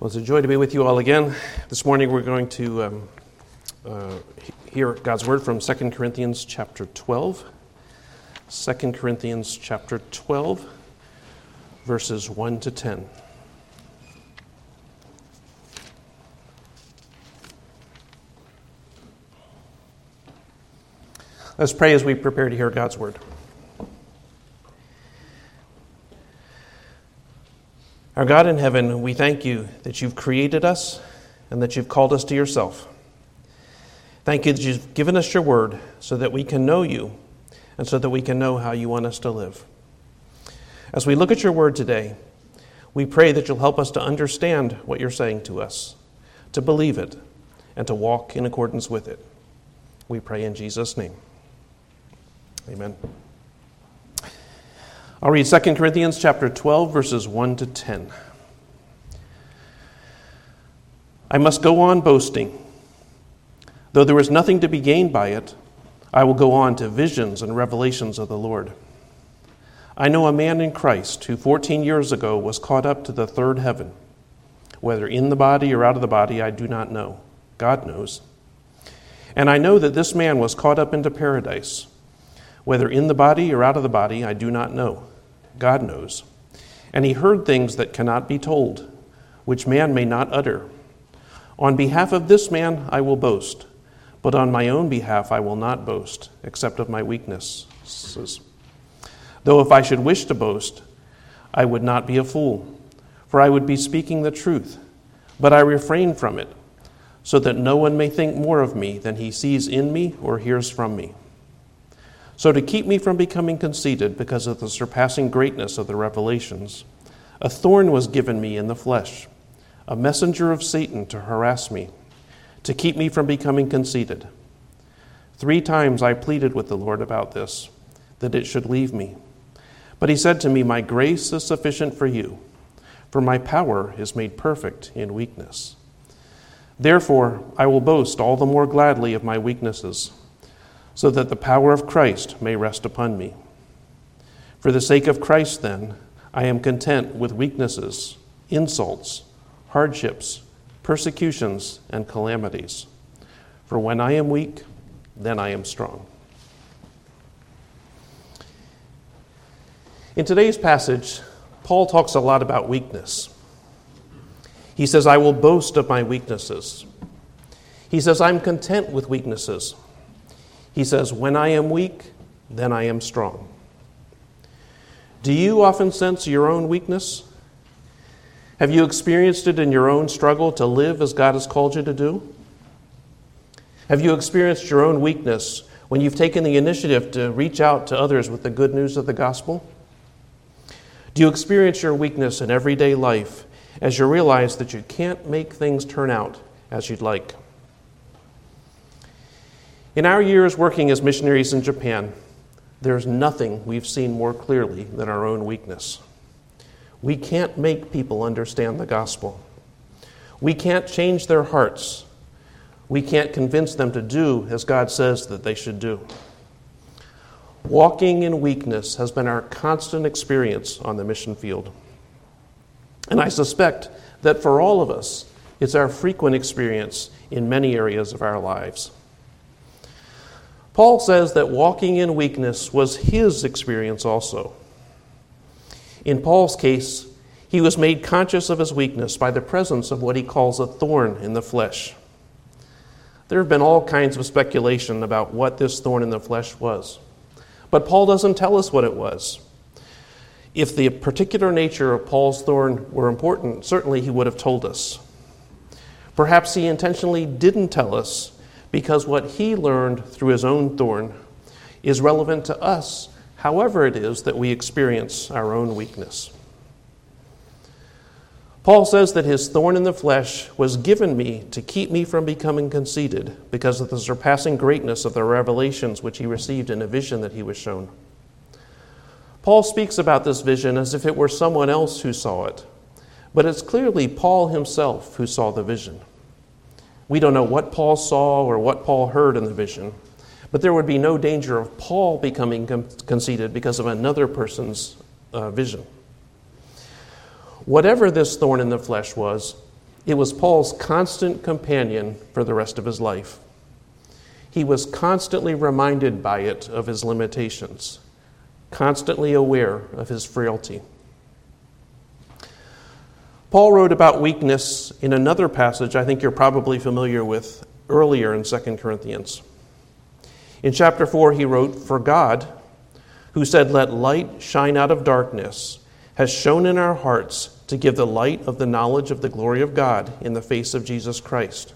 Well, it's a joy to be with you all again. This morning we're going to um, uh, hear God's word from 2 Corinthians chapter 12. 2 Corinthians chapter 12, verses 1 to 10. Let's pray as we prepare to hear God's word. Our God in heaven, we thank you that you've created us and that you've called us to yourself. Thank you that you've given us your word so that we can know you and so that we can know how you want us to live. As we look at your word today, we pray that you'll help us to understand what you're saying to us, to believe it, and to walk in accordance with it. We pray in Jesus' name. Amen. I'll read 2 Corinthians chapter 12 verses 1 to 10. I must go on boasting. Though there is nothing to be gained by it, I will go on to visions and revelations of the Lord. I know a man in Christ who 14 years ago was caught up to the third heaven. Whether in the body or out of the body, I do not know. God knows. And I know that this man was caught up into paradise. Whether in the body or out of the body, I do not know. God knows. And he heard things that cannot be told, which man may not utter. On behalf of this man I will boast, but on my own behalf I will not boast, except of my weaknesses. Though if I should wish to boast, I would not be a fool, for I would be speaking the truth. But I refrain from it, so that no one may think more of me than he sees in me or hears from me. So, to keep me from becoming conceited because of the surpassing greatness of the revelations, a thorn was given me in the flesh, a messenger of Satan to harass me, to keep me from becoming conceited. Three times I pleaded with the Lord about this, that it should leave me. But he said to me, My grace is sufficient for you, for my power is made perfect in weakness. Therefore, I will boast all the more gladly of my weaknesses so that the power of Christ may rest upon me. For the sake of Christ, then, I am content with weaknesses, insults, hardships, persecutions, and calamities. For when I am weak, then I am strong. In today's passage, Paul talks a lot about weakness. He says, I will boast of my weaknesses. He says, I'm content with weaknesses. He says, When I am weak, then I am strong. Do you often sense your own weakness? Have you experienced it in your own struggle to live as God has called you to do? Have you experienced your own weakness when you've taken the initiative to reach out to others with the good news of the gospel? Do you experience your weakness in everyday life as you realize that you can't make things turn out as you'd like? In our years working as missionaries in Japan, there's nothing we've seen more clearly than our own weakness. We can't make people understand the gospel. We can't change their hearts. We can't convince them to do as God says that they should do. Walking in weakness has been our constant experience on the mission field. And I suspect that for all of us, it's our frequent experience in many areas of our lives. Paul says that walking in weakness was his experience also. In Paul's case, he was made conscious of his weakness by the presence of what he calls a thorn in the flesh. There have been all kinds of speculation about what this thorn in the flesh was, but Paul doesn't tell us what it was. If the particular nature of Paul's thorn were important, certainly he would have told us. Perhaps he intentionally didn't tell us because what he learned through his own thorn is relevant to us, however it is that we experience our own weakness. Paul says that his thorn in the flesh was given me to keep me from becoming conceited because of the surpassing greatness of the revelations which he received in a vision that he was shown. Paul speaks about this vision as if it were someone else who saw it, but it's clearly Paul himself who saw the vision. We don't know what Paul saw or what Paul heard in the vision, but there would be no danger of Paul becoming conceited because of another person's uh, vision. Whatever this thorn in the flesh was, It was Paul's constant companion for the rest of his life. He was constantly reminded by it of his limitations, constantly aware of his frailty. Paul wrote about weakness in another passage I think you're probably familiar with earlier in 2 Corinthians. In chapter 4, he wrote, For God, who said, Let light shine out of darkness, has shone in our hearts to give the light of the knowledge of the glory of God in the face of Jesus Christ.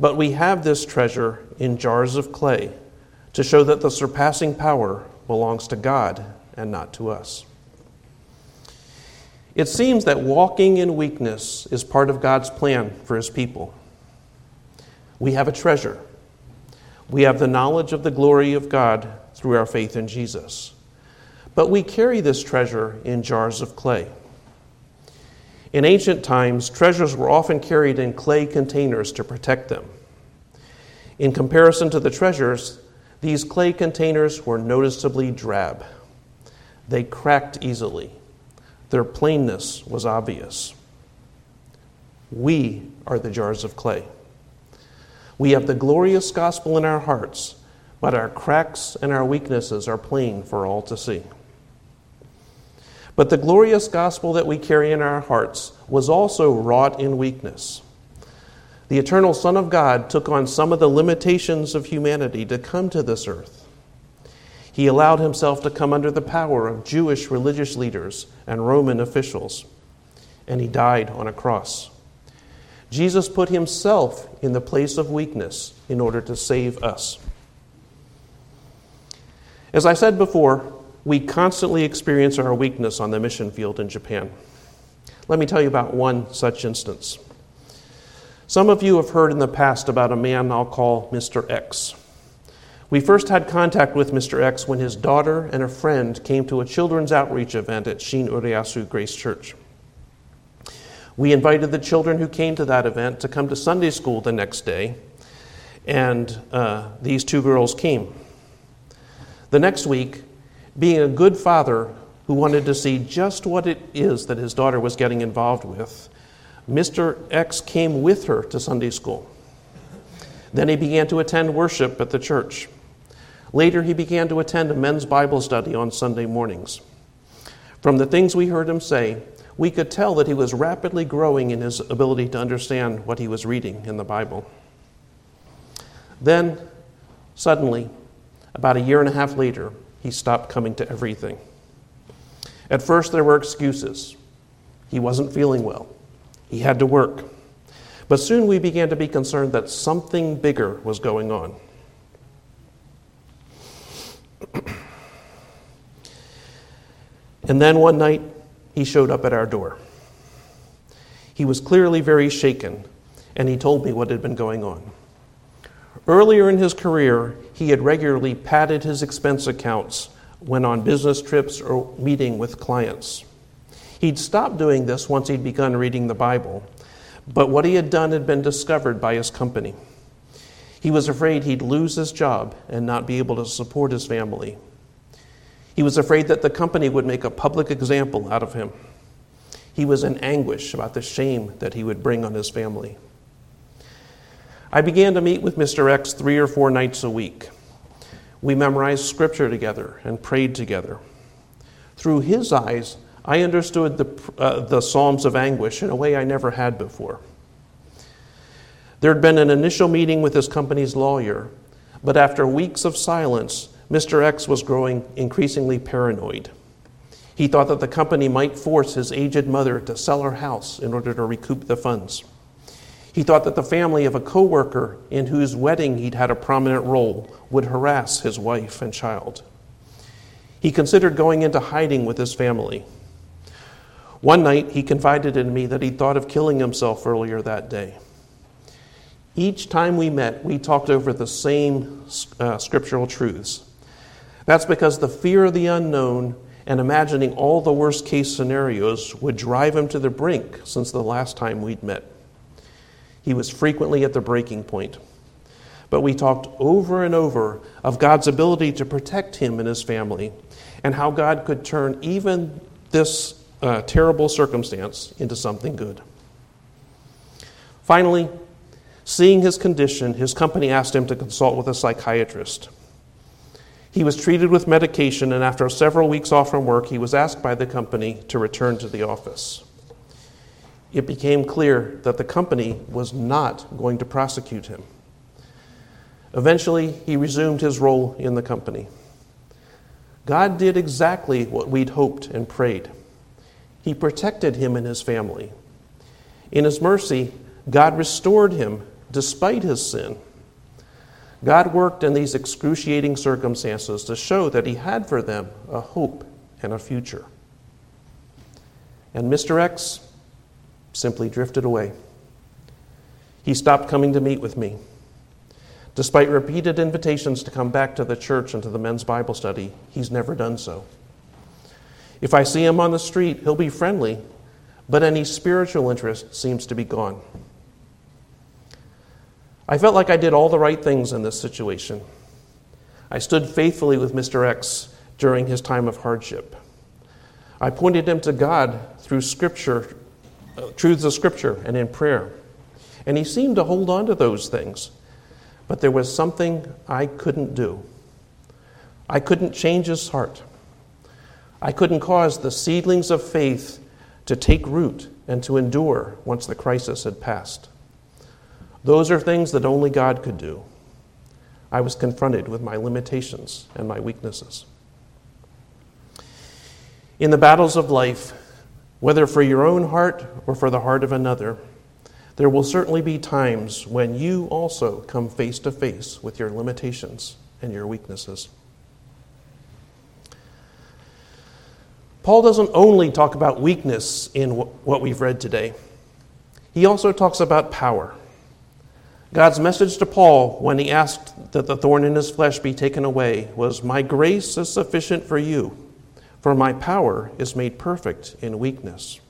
But we have this treasure in jars of clay to show that the surpassing power belongs to God and not to us. It seems that walking in weakness is part of God's plan for his people. We have a treasure. We have the knowledge of the glory of God through our faith in Jesus. But we carry this treasure in jars of clay. In ancient times, treasures were often carried in clay containers to protect them. In comparison to the treasures, these clay containers were noticeably drab. They cracked easily. Their plainness was obvious. We are the jars of clay. We have the glorious gospel in our hearts, but our cracks and our weaknesses are plain for all to see. But the glorious gospel that we carry in our hearts was also wrought in weakness. The eternal Son of God took on some of the limitations of humanity to come to this earth. He allowed himself to come under the power of Jewish religious leaders and Roman officials, and he died on a cross. Jesus put himself in the place of weakness in order to save us. As I said before, we constantly experience our weakness on the mission field in Japan. Let me tell you about one such instance. Some of you have heard in the past about a man I'll call Mr. X. We first had contact with Mr. X when his daughter and a friend came to a children's outreach event at Shin Urayasu Grace Church. We invited the children who came to that event to come to Sunday school the next day, and uh, these two girls came. The next week, being a good father who wanted to see just what it is that his daughter was getting involved with, Mr. X came with her to Sunday school. Then he began to attend worship at the church. Later, he began to attend a men's Bible study on Sunday mornings. From the things we heard him say, we could tell that he was rapidly growing in his ability to understand what he was reading in the Bible. Then, suddenly, about a year and a half later, he stopped coming to everything. At first, there were excuses. He wasn't feeling well, he had to work. But soon we began to be concerned that something bigger was going on. And then one night, he showed up at our door. He was clearly very shaken, and he told me what had been going on. Earlier in his career, he had regularly padded his expense accounts when on business trips or meeting with clients. He'd stopped doing this once he'd begun reading the Bible, but what he had done had been discovered by his company. He was afraid he'd lose his job and not be able to support his family. He was afraid that the company would make a public example out of him. He was in anguish about the shame that he would bring on his family. I began to meet with Mr. X three or four nights a week. We memorized scripture together and prayed together. Through his eyes, I understood the, uh, the Psalms of anguish in a way I never had before. There had been an initial meeting with his company's lawyer, but after weeks of silence, Mr. X was growing increasingly paranoid. He thought that the company might force his aged mother to sell her house in order to recoup the funds. He thought that the family of a coworker in whose wedding he'd had a prominent role would harass his wife and child. He considered going into hiding with his family. One night, he confided in me that he thought of killing himself earlier that day. Each time we met, we talked over the same uh, scriptural truths. That's because the fear of the unknown and imagining all the worst case scenarios would drive him to the brink since the last time we'd met. He was frequently at the breaking point. But we talked over and over of God's ability to protect him and his family and how God could turn even this uh, terrible circumstance into something good. Finally, seeing his condition, his company asked him to consult with a psychiatrist. He was treated with medication, and after several weeks off from work, he was asked by the company to return to the office. It became clear that the company was not going to prosecute him. Eventually, he resumed his role in the company. God did exactly what we'd hoped and prayed. He protected him and his family. In his mercy, God restored him despite his sin. God worked in these excruciating circumstances to show that He had for them a hope and a future. And Mr. X simply drifted away. He stopped coming to meet with me. Despite repeated invitations to come back to the church and to the men's Bible study, he's never done so. If I see him on the street, he'll be friendly, but any spiritual interest seems to be gone. I felt like I did all the right things in this situation. I stood faithfully with Mr. X during his time of hardship. I pointed him to God through Scripture, uh, truths of Scripture, and in prayer. And he seemed to hold on to those things. But there was something I couldn't do. I couldn't change his heart. I couldn't cause the seedlings of faith to take root and to endure once the crisis had passed. Those are things that only God could do. I was confronted with my limitations and my weaknesses. In the battles of life, whether for your own heart or for the heart of another, there will certainly be times when you also come face to face with your limitations and your weaknesses. Paul doesn't only talk about weakness in what we've read today, he also talks about power. God's message to Paul when he asked that the thorn in his flesh be taken away was, My grace is sufficient for you, for my power is made perfect in weakness.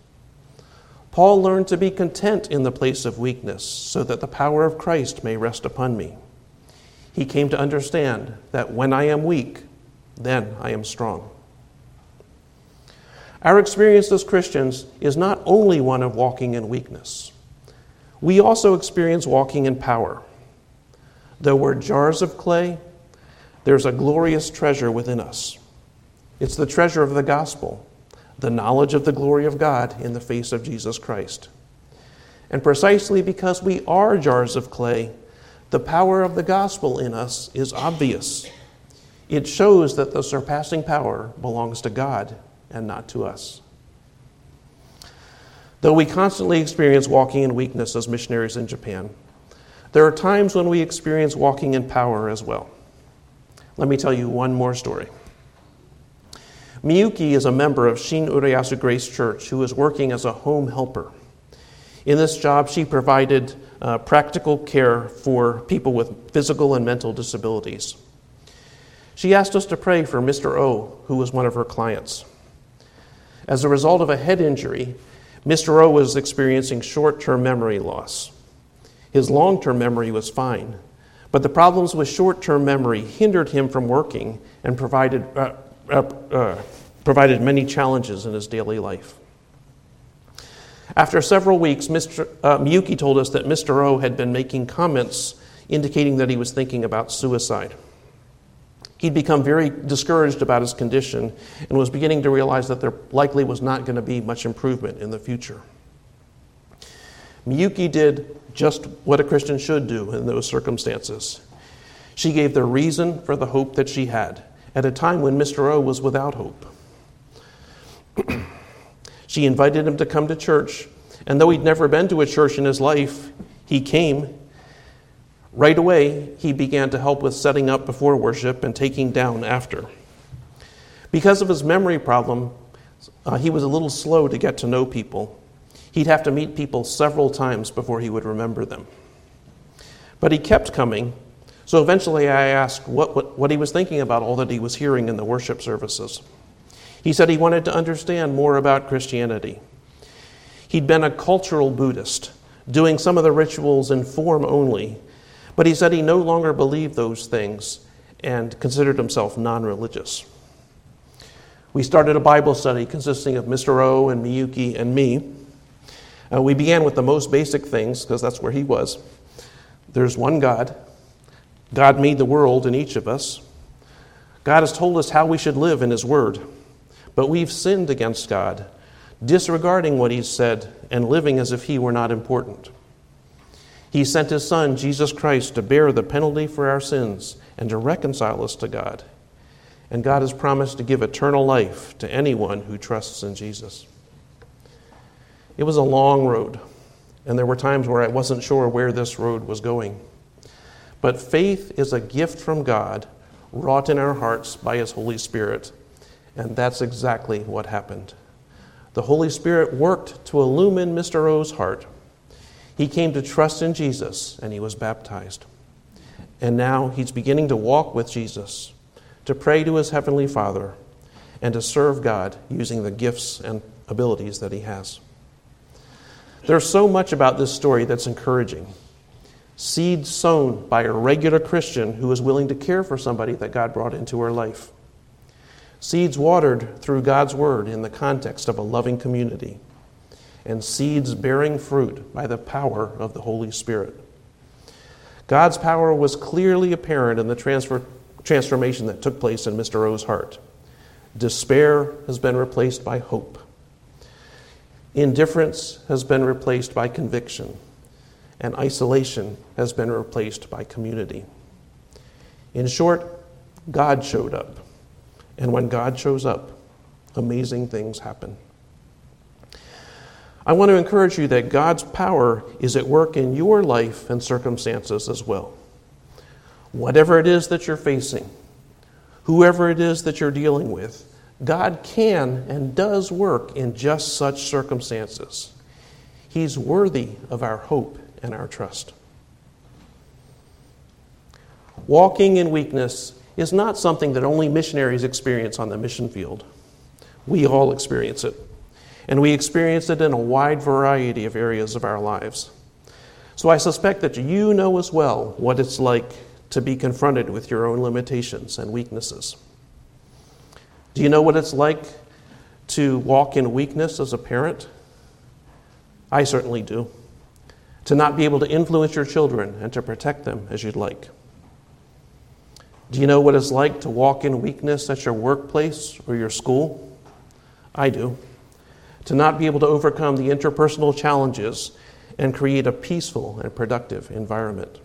Paul learned to be content in the place of weakness so that the power of Christ may rest upon me. He came to understand that when I am weak, then I am strong. Our experience as Christians is not only one of walking in weakness we also experience walking in power. Though we're jars of clay, there's a glorious treasure within us. It's the treasure of the gospel, the knowledge of the glory of God in the face of Jesus Christ. And precisely because we are jars of clay, the power of the gospel in us is obvious. It shows that the surpassing power belongs to God and not to us. Though we constantly experience walking in weakness as missionaries in Japan, there are times when we experience walking in power as well. Let me tell you one more story. Miyuki is a member of Shin Urayasu Grace Church who is working as a home helper. In this job, she provided uh, practical care for people with physical and mental disabilities. She asked us to pray for Mr. O, who was one of her clients. As a result of a head injury, Mr. O was experiencing short term memory loss. His long term memory was fine, but the problems with short term memory hindered him from working and provided, uh, uh, uh, provided many challenges in his daily life. After several weeks, Mr. Uh, Miyuki told us that Mr. O had been making comments indicating that he was thinking about suicide. He'd become very discouraged about his condition and was beginning to realize that there likely was not going to be much improvement in the future. Miyuki did just what a Christian should do in those circumstances. She gave the reason for the hope that she had at a time when Mr. O was without hope. she invited him to come to church, and though he'd never been to a church in his life, he came Right away, he began to help with setting up before worship and taking down after. Because of his memory problem, uh, he was a little slow to get to know people. He'd have to meet people several times before he would remember them. But he kept coming, so eventually I asked what, what, what he was thinking about all that he was hearing in the worship services. He said he wanted to understand more about Christianity. He'd been a cultural Buddhist, doing some of the rituals in form only, but he said he no longer believed those things and considered himself non religious. We started a Bible study consisting of Mr. O and Miyuki and me. Uh, we began with the most basic things because that's where he was. There's one God. God made the world and each of us. God has told us how we should live in His Word, but we've sinned against God, disregarding what He's said and living as if He were not important. He sent His Son, Jesus Christ, to bear the penalty for our sins and to reconcile us to God. And God has promised to give eternal life to anyone who trusts in Jesus. It was a long road, and there were times where I wasn't sure where this road was going. But faith is a gift from God, wrought in our hearts by His Holy Spirit. And that's exactly what happened. The Holy Spirit worked to illumine Mr. O's heart. He came to trust in Jesus, and he was baptized. And now he's beginning to walk with Jesus, to pray to his Heavenly Father, and to serve God using the gifts and abilities that he has. There's so much about this story that's encouraging. Seed sown by a regular Christian who is willing to care for somebody that God brought into her life. Seeds watered through God's word in the context of a loving community. And seeds bearing fruit by the power of the Holy Spirit. God's power was clearly apparent in the transfer, transformation that took place in Mr. O's heart. Despair has been replaced by hope. Indifference has been replaced by conviction, and isolation has been replaced by community. In short, God showed up. And when God shows up, amazing things happen. I want to encourage you that God's power is at work in your life and circumstances as well. Whatever it is that you're facing, whoever it is that you're dealing with, God can and does work in just such circumstances. He's worthy of our hope and our trust. Walking in weakness is not something that only missionaries experience on the mission field. We all experience it. And we experience it in a wide variety of areas of our lives. So I suspect that you know as well what it's like to be confronted with your own limitations and weaknesses. Do you know what it's like to walk in weakness as a parent? I certainly do. To not be able to influence your children and to protect them as you'd like. Do you know what it's like to walk in weakness at your workplace or your school? I do. To not be able to overcome the interpersonal challenges and create a peaceful and productive environment.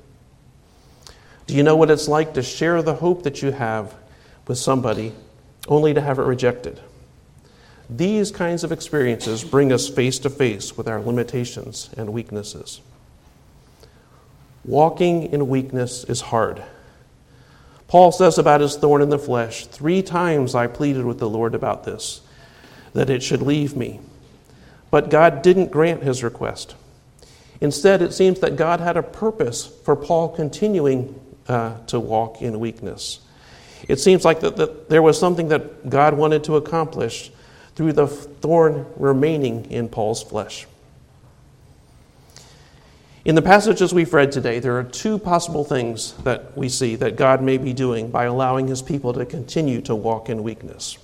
Do you know what it's like to share the hope that you have with somebody only to have it rejected. These kinds of experiences bring us face to face with our limitations and weaknesses. Walking in weakness is hard. Paul says about his thorn in the flesh, Three times I pleaded with the Lord about this, that it should leave me. But God didn't grant his request. Instead, it seems that God had a purpose for Paul continuing uh, to walk in weakness. It seems like that, that there was something that God wanted to accomplish through the thorn remaining in Paul's flesh. In the passages we've read today, there are two possible things that we see that God may be doing by allowing his people to continue to walk in weakness.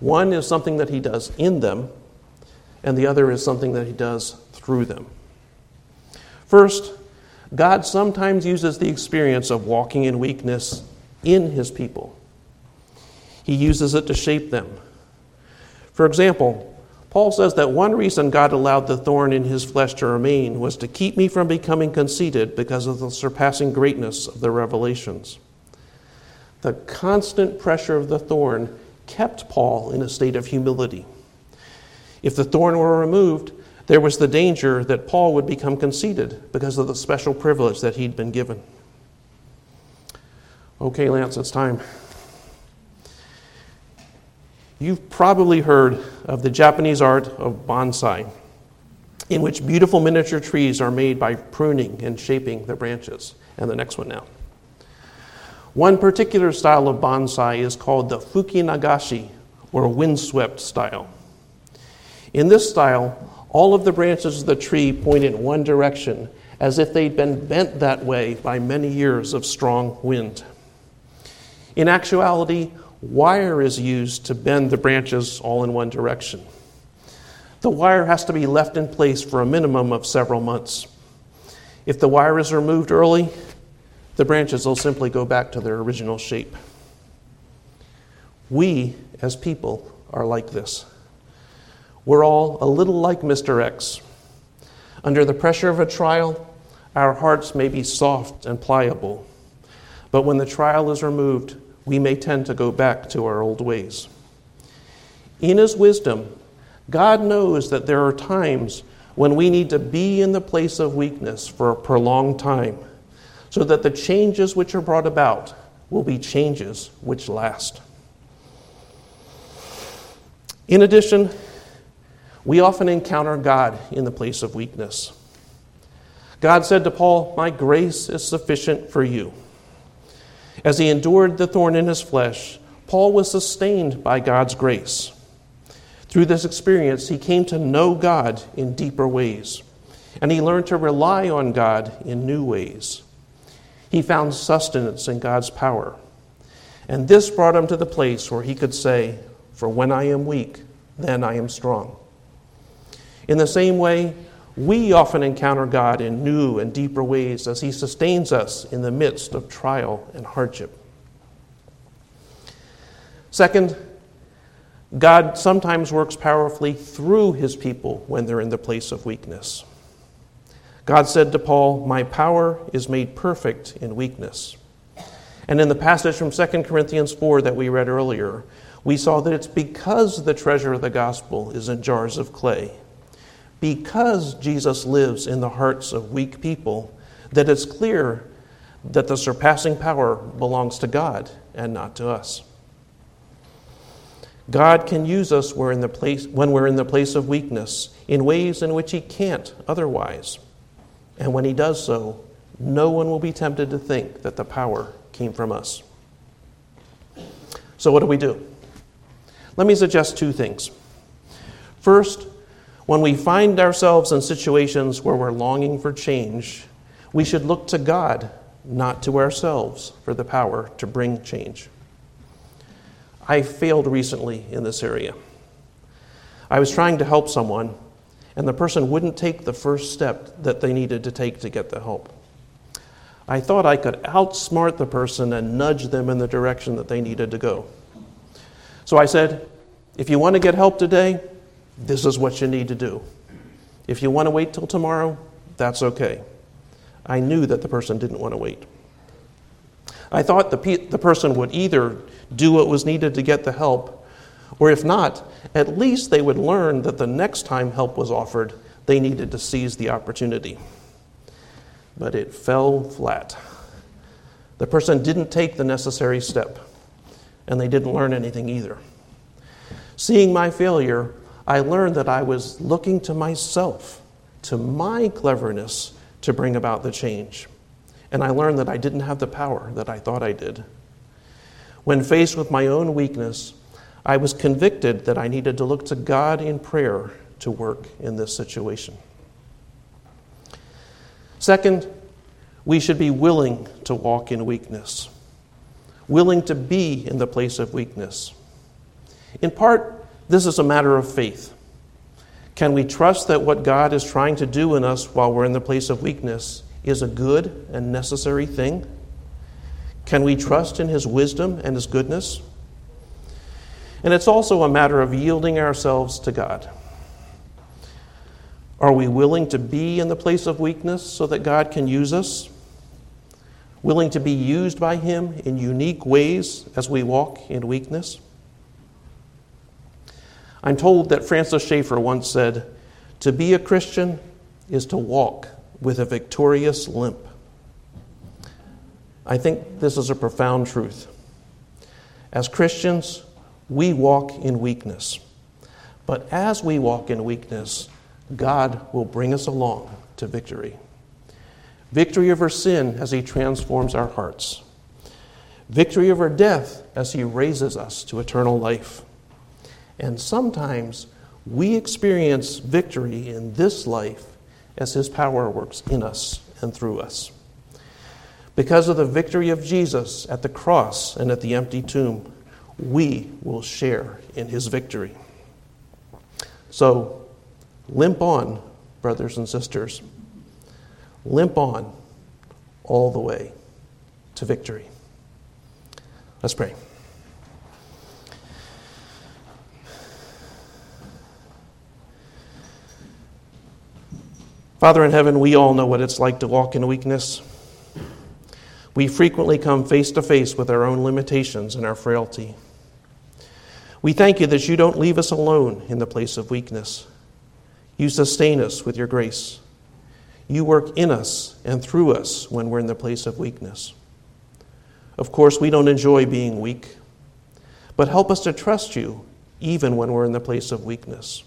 One is something that he does in them, and the other is something that he does through them. First, God sometimes uses the experience of walking in weakness in his people. He uses it to shape them. For example, Paul says that one reason God allowed the thorn in his flesh to remain was to keep me from becoming conceited because of the surpassing greatness of the revelations. The constant pressure of the thorn kept Paul in a state of humility. If the thorn were removed, there was the danger that Paul would become conceited because of the special privilege that he'd been given. Okay, Lance, it's time. You've probably heard of the Japanese art of bonsai, in which beautiful miniature trees are made by pruning and shaping the branches. And the next one now. One particular style of bonsai is called the fukinagashi, or windswept style. In this style, all of the branches of the tree point in one direction, as if they'd been bent that way by many years of strong wind. In actuality, wire is used to bend the branches all in one direction. the wire has to be left in place for a minimum of several months. If the wire is removed early, the branches will simply go back to their original shape. We, as people, are like this. We're all a little like Mr. X. Under the pressure of a trial, our hearts may be soft and pliable, but when the trial is removed, we may tend to go back to our old ways. In His wisdom, God knows that there are times when we need to be in the place of weakness for a prolonged time, so that the changes which are brought about will be changes which last. In addition, we often encounter God in the place of weakness. God said to Paul, My grace is sufficient for you. As he endured the thorn in his flesh, Paul was sustained by God's grace. Through this experience, he came to know God in deeper ways, and he learned to rely on God in new ways. He found sustenance in God's power, and this brought him to the place where he could say, For when I am weak, then I am strong. In the same way, we often encounter God in new and deeper ways as He sustains us in the midst of trial and hardship. Second, God sometimes works powerfully through His people when they're in the place of weakness. God said to Paul, My power is made perfect in weakness. And in the passage from 2 Corinthians 4 that we read earlier, we saw that it's because the treasure of the gospel is in jars of clay because Jesus lives in the hearts of weak people, that it's clear that the surpassing power belongs to God and not to us. God can use us when we're in the place, of weakness in ways in which He can't otherwise. And when He does so, no one will be tempted to think that the power came from us. So, what do we do? Let me suggest two things. First, when we find ourselves in situations where we're longing for change, we should look to God, not to ourselves, for the power to bring change. I failed recently in this area. I was trying to help someone, and the person wouldn't take the first step that they needed to take to get the help. I thought I could outsmart the person and nudge them in the direction that they needed to go. So I said, If you want to get help today, this is what you need to do. If you want to wait till tomorrow, that's okay. I knew that the person didn't want to wait. I thought the, pe- the person would either do what was needed to get the help, or if not, at least they would learn that the next time help was offered, they needed to seize the opportunity. But it fell flat. The person didn't take the necessary step, and they didn't learn anything either. Seeing my failure, I learned that I was looking to myself, to my cleverness, to bring about the change. And I learned that I didn't have the power that I thought I did. When faced with my own weakness, I was convicted that I needed to look to God in prayer to work in this situation. Second, we should be willing to walk in weakness, willing to be in the place of weakness. In part, this is a matter of faith. Can we trust that what God is trying to do in us while we're in the place of weakness is a good and necessary thing? Can we trust in His wisdom and His goodness? And it's also a matter of yielding ourselves to God. Are we willing to be in the place of weakness so that God can use us? Willing to be used by Him in unique ways as we walk in weakness? I'm told that Francis Schaeffer once said, To be a Christian is to walk with a victorious limp. I think this is a profound truth. As Christians, we walk in weakness. But as we walk in weakness, God will bring us along to victory. Victory over sin as He transforms our hearts. Victory over death as He raises us to eternal life. And sometimes we experience victory in this life as His power works in us and through us. Because of the victory of Jesus at the cross and at the empty tomb, we will share in His victory. So, Limp on, brothers and sisters. Limp on all the way to victory. Let's pray. Father in heaven, we all know what it's like to walk in weakness. We frequently come face to face with our own limitations and our frailty. We thank you that you don't leave us alone in the place of weakness. You sustain us with your grace. You work in us and through us when we're in the place of weakness. Of course, we don't enjoy being weak, but help us to trust you even when we're in the place of weakness.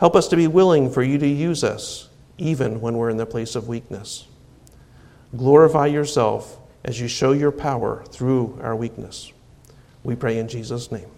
Help us to be willing for you to use us even when we're in the place of weakness. Glorify yourself as you show your power through our weakness. We pray in Jesus' name.